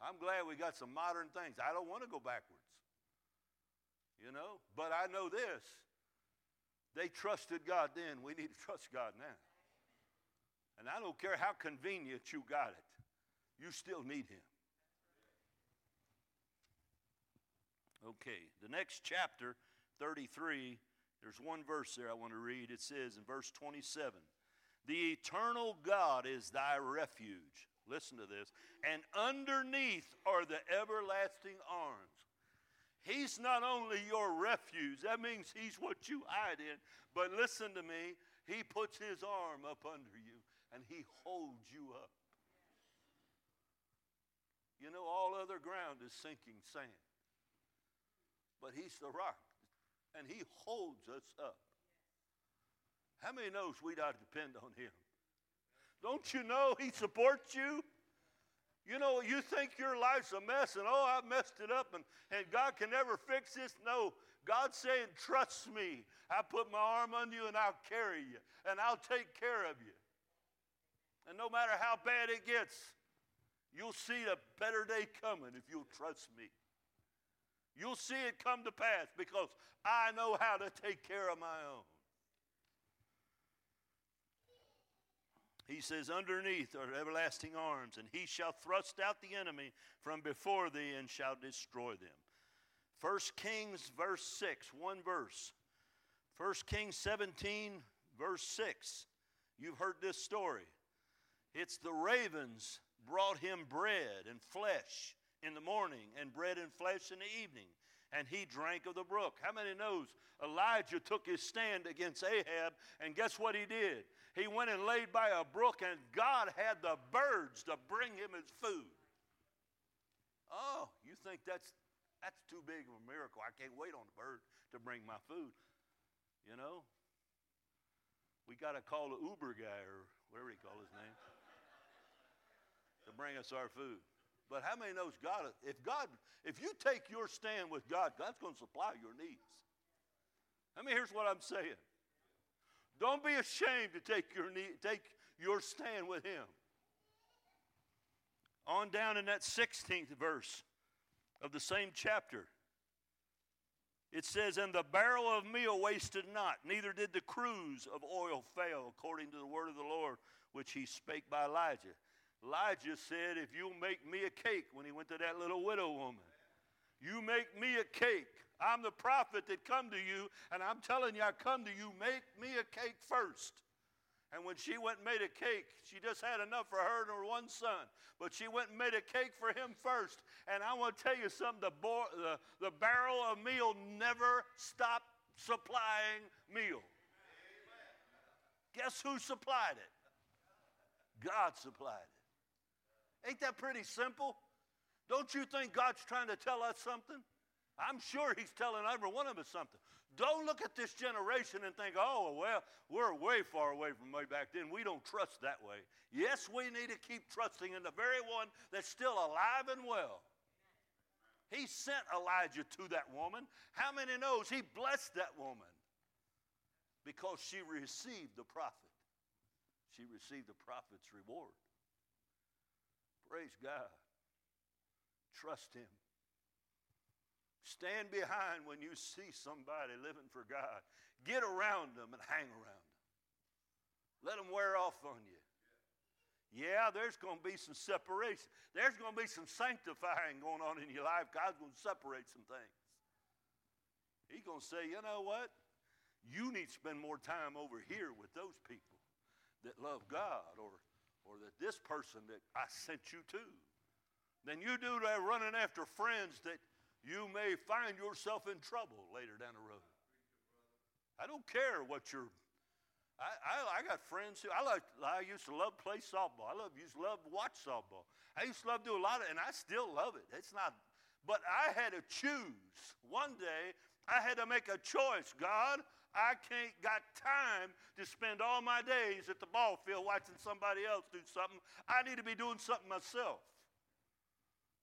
I'm glad we got some modern things. I don't want to go backwards. You know? But I know this. They trusted God then. We need to <laughs> trust God now. And I don't care how convenient you got it, you still need Him. Okay, the next chapter 33, there's one verse there I want to read. It says in verse 27 The eternal God is thy refuge. Listen to this. And underneath are the everlasting arms. He's not only your refuge, that means He's what you hide in, but listen to me, He puts His arm up under you and He holds you up. You know, all other ground is sinking sand, but He's the rock and He holds us up. How many knows we ought to depend on Him? Don't you know He supports you? You know, you think your life's a mess and oh, I messed it up and, and God can never fix this. No, God's saying, trust me. I put my arm on you and I'll carry you and I'll take care of you. And no matter how bad it gets, you'll see a better day coming if you'll trust me. You'll see it come to pass because I know how to take care of my own. He says, Underneath are everlasting arms, and he shall thrust out the enemy from before thee and shall destroy them. First Kings, verse 6, one verse. First Kings 17, verse 6. You've heard this story. It's the ravens brought him bread and flesh in the morning and bread and flesh in the evening. and he drank of the brook. How many knows Elijah took his stand against Ahab, and guess what he did? He went and laid by a brook, and God had the birds to bring him his food. Oh, you think that's that's too big of a miracle? I can't wait on the bird to bring my food. You know, we got to call the Uber guy or whatever he call his name <laughs> to bring us our food. But how many knows God? If God, if you take your stand with God, God's going to supply your needs. I mean, here's what I'm saying. Don't be ashamed to take your need, take your stand with Him. On down in that 16th verse of the same chapter, it says, And the barrel of meal wasted not, neither did the cruse of oil fail, according to the word of the Lord, which he spake by Elijah. Elijah said, If you'll make me a cake, when he went to that little widow woman, you make me a cake. I'm the prophet that come to you, and I'm telling you, I come to you, make me a cake first. And when she went and made a cake, she just had enough for her and her one son. But she went and made a cake for him first. And I want to tell you something the, the, the barrel of meal never stopped supplying meal. Guess who supplied it? God supplied it. Ain't that pretty simple? Don't you think God's trying to tell us something? I'm sure He's telling every one of us something. Don't look at this generation and think, oh, well, we're way far away from way back then. We don't trust that way. Yes, we need to keep trusting in the very one that's still alive and well. He sent Elijah to that woman. How many knows he blessed that woman? Because she received the prophet. She received the prophet's reward. Praise God. Trust Him. Stand behind when you see somebody living for God. Get around them and hang around them. Let them wear off on you. Yeah, there's going to be some separation. There's going to be some sanctifying going on in your life. God's going to separate some things. He's going to say, you know what? You need to spend more time over here with those people that love God or or that this person that I sent you to than you do to running after friends that you may find yourself in trouble later down the road. I don't care what your I, I, I, got friends who I like. I used to love play softball. I love used to love watch softball. I used to love do a lot of, and I still love it. It's not, but I had to choose. One day, I had to make a choice. God, I can't got time to spend all my days at the ball field watching somebody else do something. I need to be doing something myself.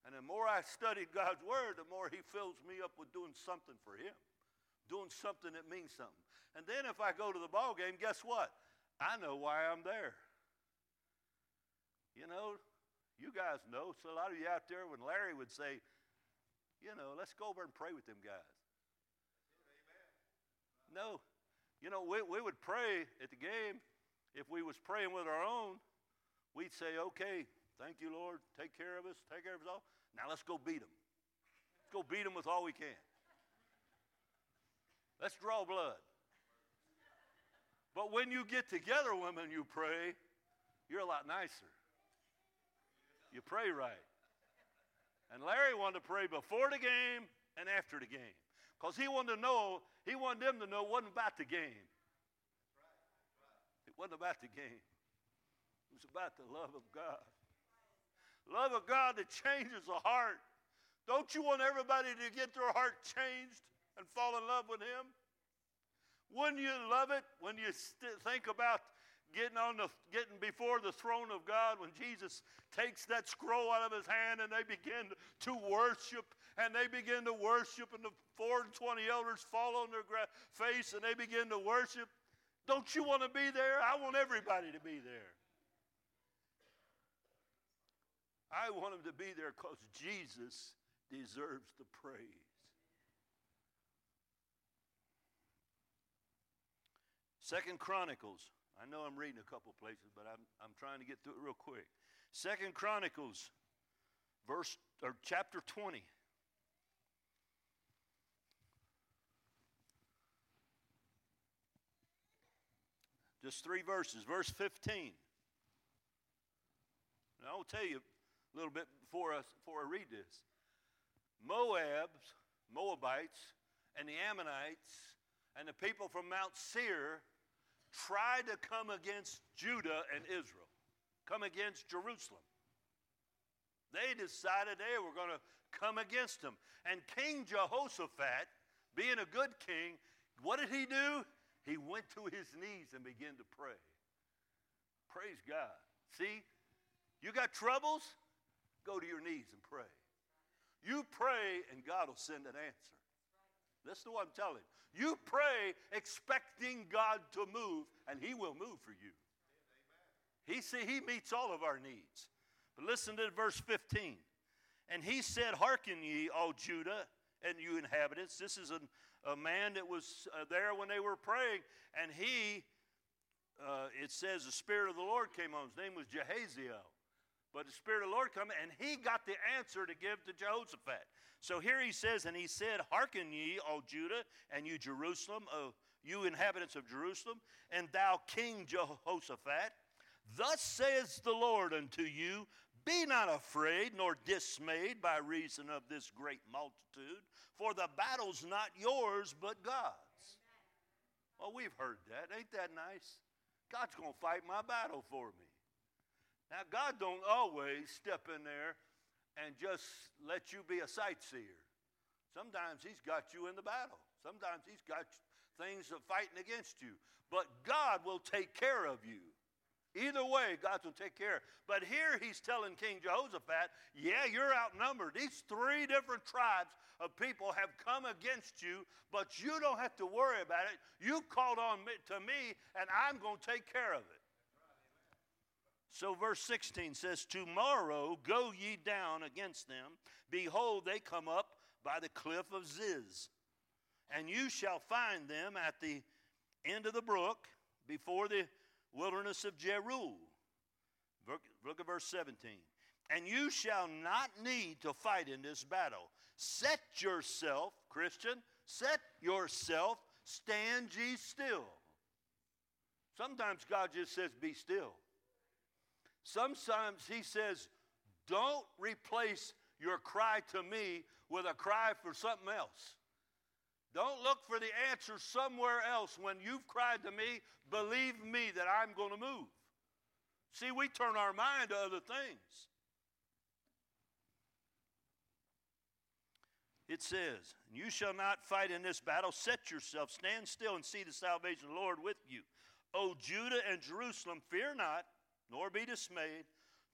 And the more I studied God's word, the more he fills me up with doing something for him. Doing something that means something. And then if I go to the ball game, guess what? I know why I'm there. You know, you guys know. So a lot of you out there, when Larry would say, you know, let's go over and pray with them guys. No. You know, we, we would pray at the game. If we was praying with our own, we'd say, okay, thank you, Lord. Take care of us. Take care of us all. Now let's go beat them. Let's go beat them with all we can. Let's draw blood. But when you get together, women, you pray, you're a lot nicer. You pray right. And Larry wanted to pray before the game and after the game. Because he wanted to know, he wanted them to know it wasn't about the game. It wasn't about the game. It was about the love of God. Love of God that changes the heart. Don't you want everybody to get their heart changed and fall in love with Him? Wouldn't you love it when you st- think about getting on the getting before the throne of God when Jesus takes that scroll out of his hand and they begin to worship and they begin to worship and the four and twenty elders fall on their gra- face and they begin to worship. Don't you want to be there? I want everybody to be there. I want them to be there because Jesus deserves the praise. Second Chronicles I know I'm reading a couple places, but I'm, I'm trying to get through it real quick. Second Chronicles, verse or chapter 20. Just three verses. Verse 15. Now I'll tell you a little bit before I, before I read this. Moabs, Moabites and the Ammonites and the people from Mount Seir tried to come against Judah and Israel, come against Jerusalem. They decided they were going to come against them. And King Jehoshaphat, being a good king, what did he do? He went to his knees and began to pray. Praise God. See, you got troubles? Go to your knees and pray. You pray, and God will send an answer. Listen to what I'm telling you. You pray expecting God to move, and He will move for you. He see He meets all of our needs. But listen to verse 15. And he said, Hearken ye, all Judah and you inhabitants. This is a, a man that was uh, there when they were praying, and he, uh, it says, the Spirit of the Lord came on. His name was Jahaziel. But the Spirit of the Lord come, and he got the answer to give to Jehoshaphat. So here he says, And he said, Hearken ye, all Judah, and you Jerusalem, uh, you inhabitants of Jerusalem, and thou King Jehoshaphat. Thus says the Lord unto you, Be not afraid nor dismayed by reason of this great multitude, for the battle's not yours, but God's. Well, we've heard that. Ain't that nice? God's going to fight my battle for me. Now, God don't always step in there and just let you be a sightseer. Sometimes He's got you in the battle. Sometimes He's got things fighting against you. But God will take care of you. Either way, God will take care. But here he's telling King Jehoshaphat, yeah, you're outnumbered. These three different tribes of people have come against you, but you don't have to worry about it. You called on me, to me, and I'm going to take care of it. So, verse 16 says, Tomorrow go ye down against them. Behold, they come up by the cliff of Ziz. And you shall find them at the end of the brook before the wilderness of Jeruel. Look at verse 17. And you shall not need to fight in this battle. Set yourself, Christian, set yourself, stand ye still. Sometimes God just says, Be still. Sometimes he says, don't replace your cry to me with a cry for something else. Don't look for the answer somewhere else. When you've cried to me, believe me that I'm going to move. See, we turn our mind to other things. It says, You shall not fight in this battle. Set yourself, stand still, and see the salvation of the Lord with you. O Judah and Jerusalem, fear not nor be dismayed.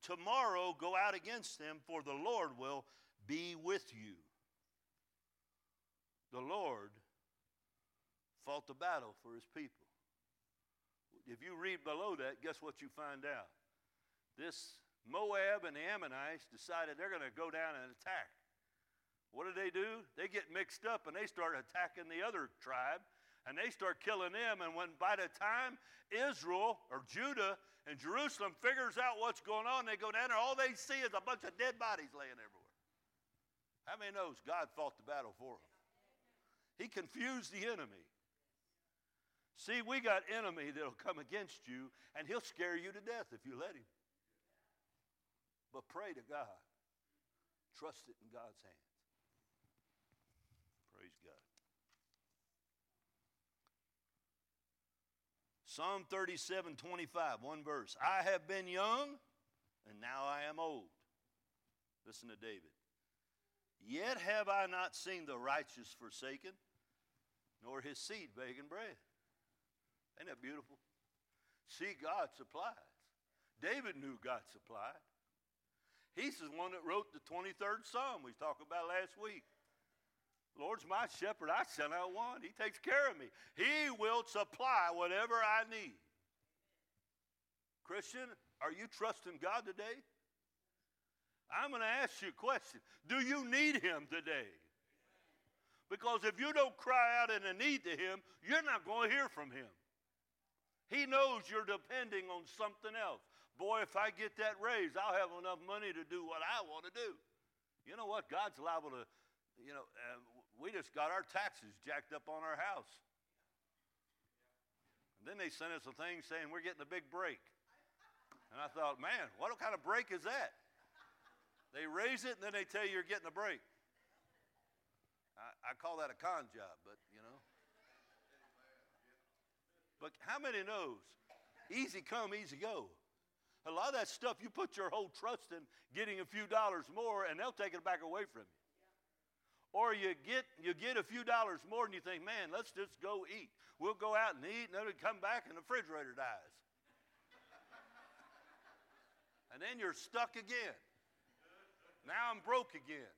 Tomorrow go out against them, for the Lord will be with you. The Lord fought the battle for his people. If you read below that, guess what you find out? This Moab and the Ammonites decided they're going to go down and attack. What do they do? They get mixed up and they start attacking the other tribe and they start killing them. And when by the time Israel or Judah and Jerusalem figures out what's going on. They go down there, all they see is a bunch of dead bodies laying everywhere. How many knows God fought the battle for them? He confused the enemy. See, we got enemy that'll come against you, and he'll scare you to death if you let him. But pray to God. Trust it in God's hands. Praise God. Psalm 37 25, one verse. I have been young, and now I am old. Listen to David. Yet have I not seen the righteous forsaken, nor his seed begging bread. Ain't that beautiful? See, God supplies. David knew God supplied. He's the one that wrote the 23rd Psalm we talked about last week. Lord's my shepherd, I shall not want. He takes care of me. He will supply whatever I need. Christian, are you trusting God today? I'm going to ask you a question. Do you need Him today? Because if you don't cry out in a need to Him, you're not going to hear from Him. He knows you're depending on something else. Boy, if I get that raise, I'll have enough money to do what I want to do. You know what? God's liable to, you know, uh, we just got our taxes jacked up on our house. And then they sent us a thing saying we're getting a big break. And I thought, man, what kind of break is that? They raise it and then they tell you you're getting a break. I, I call that a con job, but you know. But how many knows? Easy come, easy go. A lot of that stuff you put your whole trust in getting a few dollars more and they'll take it back away from you. Or you get you get a few dollars more and you think, man, let's just go eat. We'll go out and eat, and then we come back and the refrigerator dies. and then you're stuck again. Now I'm broke again.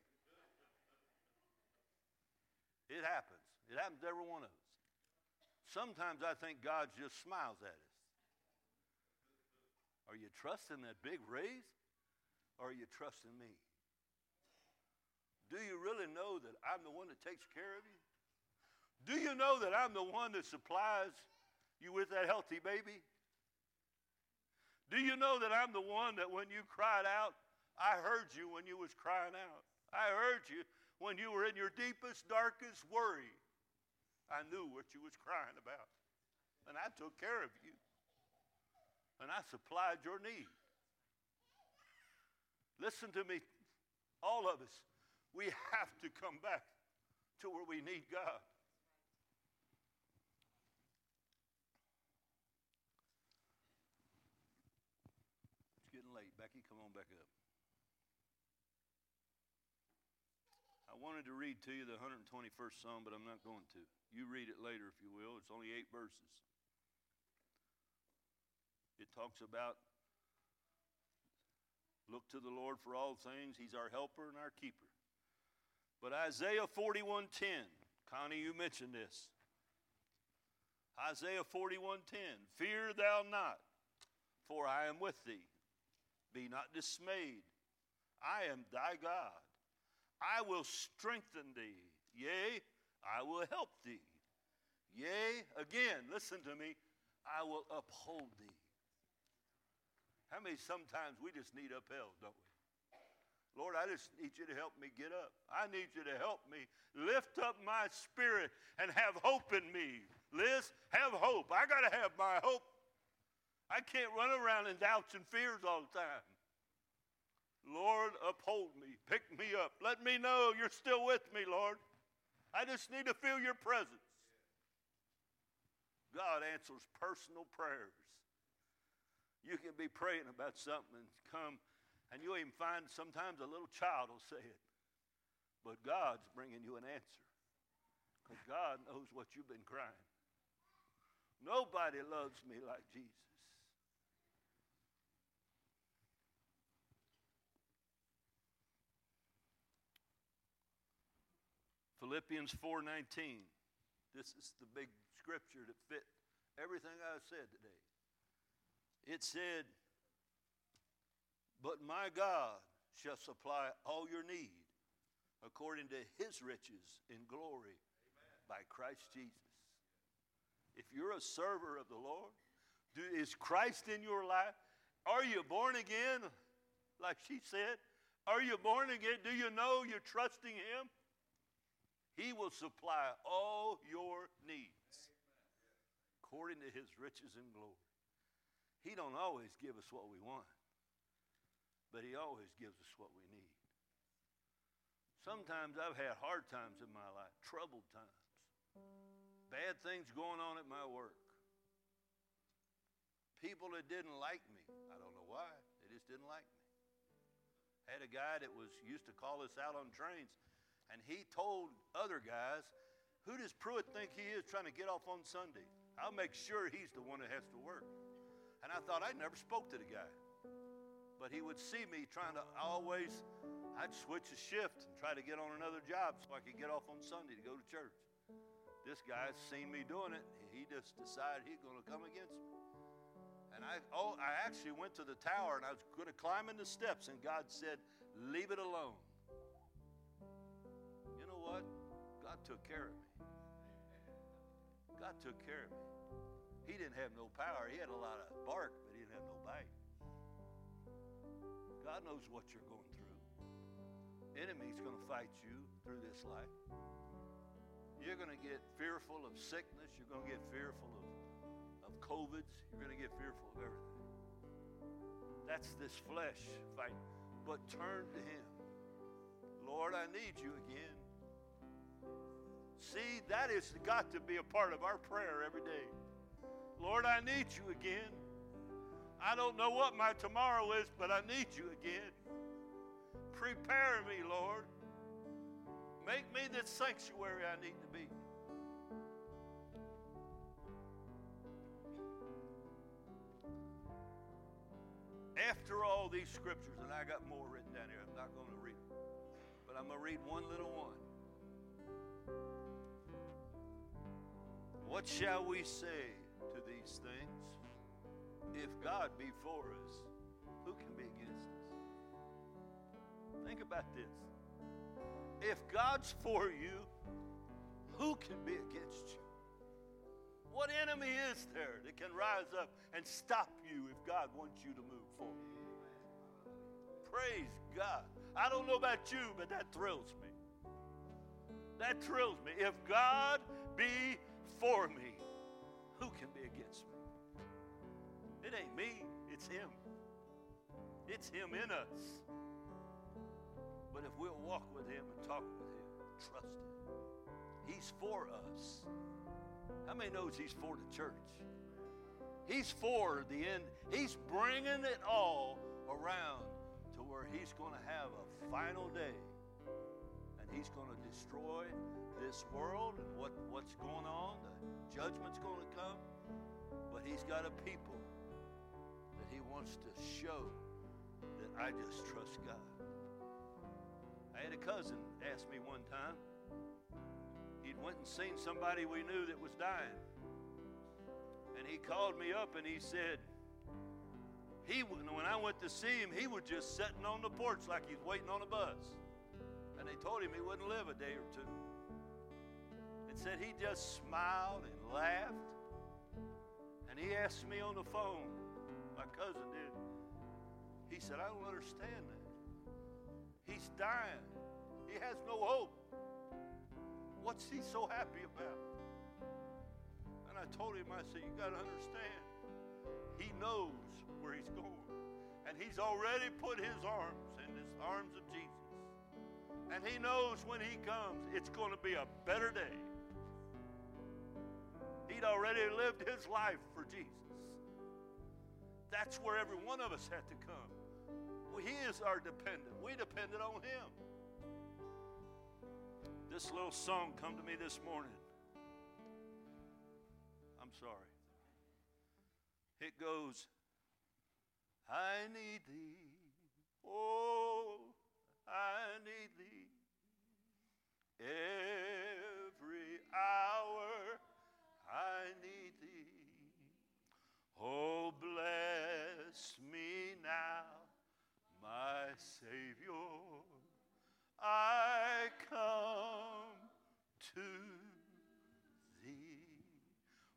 It happens. It happens to every one of us. Sometimes I think God just smiles at us. Are you trusting that big raise? Or are you trusting me? Do you really know that I'm the one that takes care of you? Do you know that I'm the one that supplies you with that healthy baby? Do you know that I'm the one that when you cried out, I heard you when you was crying out. I heard you when you were in your deepest, darkest worry. I knew what you was crying about. And I took care of you. And I supplied your need. Listen to me, all of us. We have to come back to where we need God. It's getting late. Becky, come on back up. I wanted to read to you the 121st Psalm, but I'm not going to. You read it later if you will. It's only eight verses. It talks about look to the Lord for all things. He's our helper and our keeper. But Isaiah 41:10, Connie, you mentioned this. Isaiah 41:10, fear thou not, for I am with thee. Be not dismayed. I am thy God. I will strengthen thee. Yea, I will help thee. Yea, again, listen to me, I will uphold thee. How many sometimes we just need upheld, don't we? Lord, I just need you to help me get up. I need you to help me lift up my spirit and have hope in me. Liz, have hope. I got to have my hope. I can't run around in doubts and fears all the time. Lord, uphold me. Pick me up. Let me know you're still with me, Lord. I just need to feel your presence. God answers personal prayers. You can be praying about something and come, and you'll even find sometimes a little child will say it. But God's bringing you an answer because God knows what you've been crying. Nobody loves me like Jesus. Philippians 4:19. This is the big scripture that fit everything I said today. It said, But my God shall supply all your need according to his riches in glory Amen. by Christ Jesus. If you're a server of the Lord, do, is Christ in your life? Are you born again? Like she said, are you born again? Do you know you're trusting him? He will supply all your needs according to his riches and glory. He don't always give us what we want, but he always gives us what we need. Sometimes I've had hard times in my life, troubled times, bad things going on at my work. People that didn't like me. I don't know why. They just didn't like me. Had a guy that was used to call us out on trains, and he told other guys, "Who does Pruitt think he is trying to get off on Sunday? I'll make sure he's the one that has to work." And I thought I never spoke to the guy. But he would see me trying to always, I'd switch a shift and try to get on another job so I could get off on Sunday to go to church. This guy's seen me doing it. He just decided he's going to come against me. And I, oh, I actually went to the tower and I was going to climb in the steps, and God said, Leave it alone. What? God took care of me. God took care of me. He didn't have no power. He had a lot of bark, but he didn't have no bite. God knows what you're going through. Enemy's going to fight you through this life. You're going to get fearful of sickness. You're going to get fearful of, of COVIDs. You're going to get fearful of everything. That's this flesh fight. But turn to him. Lord, I need you again. See, that has got to be a part of our prayer every day. Lord, I need you again. I don't know what my tomorrow is, but I need you again. Prepare me, Lord. Make me the sanctuary I need to be. After all these scriptures, and I got more written down here, I'm not going to read them, but I'm going to read one little one. What shall we say to these things? If God be for us, who can be against us? Think about this. If God's for you, who can be against you? What enemy is there that can rise up and stop you if God wants you to move forward? Praise God. I don't know about you, but that thrills me. That thrills me. If God be for me, who can be against me? It ain't me, it's Him. It's Him in us. But if we'll walk with Him and talk with Him, trust Him, He's for us. How many knows He's for the church? He's for the end. He's bringing it all around to where He's going to have a final day. And He's going to destroy this world and what, what's going on. The judgment's going to come. But He's got a people that He wants to show that I just trust God. I had a cousin ask me one time. He'd went and seen somebody we knew that was dying. And he called me up and he said, he when I went to see him, he was just sitting on the porch like he's waiting on a bus. And they told him he wouldn't live a day or two. And said he just smiled and laughed. And he asked me on the phone, my cousin did. He said, I don't understand that. He's dying. He has no hope. What's he so happy about? And I told him, I said, You got to understand. He knows where he's going. And he's already put his arms in the arms of Jesus. And he knows when he comes, it's going to be a better day. He'd already lived his life for Jesus. That's where every one of us had to come. He is our dependent. We depended on him. This little song come to me this morning. I'm sorry. It goes, I need thee. Oh, I need thee. Every hour I need thee. Oh, bless me now, my Savior. I come to thee.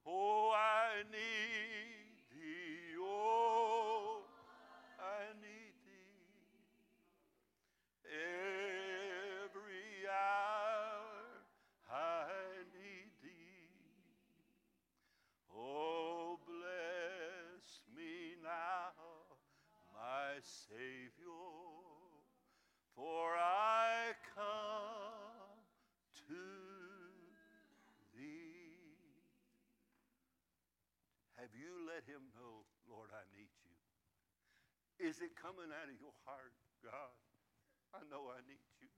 Oh, I need thee. Oh, I need thee. Savior, for I come to thee. Have you let him know, Lord, I need you? Is it coming out of your heart, God? I know I need you.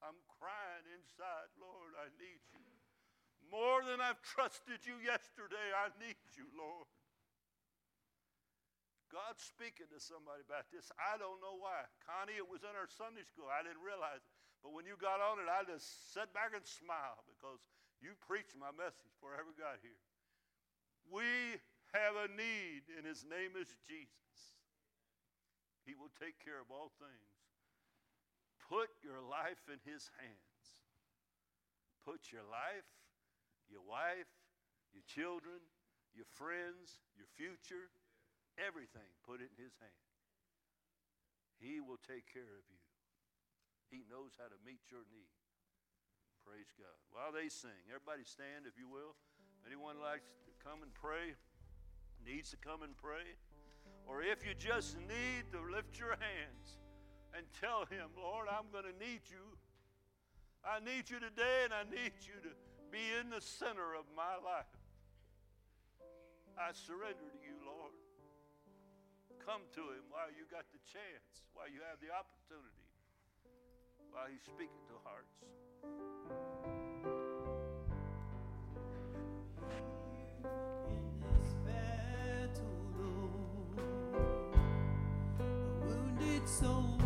I'm crying inside, Lord, I need you. More than I've trusted you yesterday, I need you, Lord. God's speaking to somebody about this. I don't know why. Connie, it was in our Sunday school. I didn't realize it. But when you got on it, I just sat back and smiled because you preached my message before I ever got here. We have a need, and his name is Jesus. He will take care of all things. Put your life in his hands. Put your life, your wife, your children, your friends, your future, everything, put it in his hand. He will take care of you. He knows how to meet your need. Praise God. While they sing, everybody stand if you will. Anyone likes to come and pray, needs to come and pray, or if you just need to lift your hands and tell him, Lord, I'm going to need you. I need you today, and I need you to be in the center of my life. I surrender. Come to Him while you got the chance, while you have the opportunity, while He's speaking to hearts.
In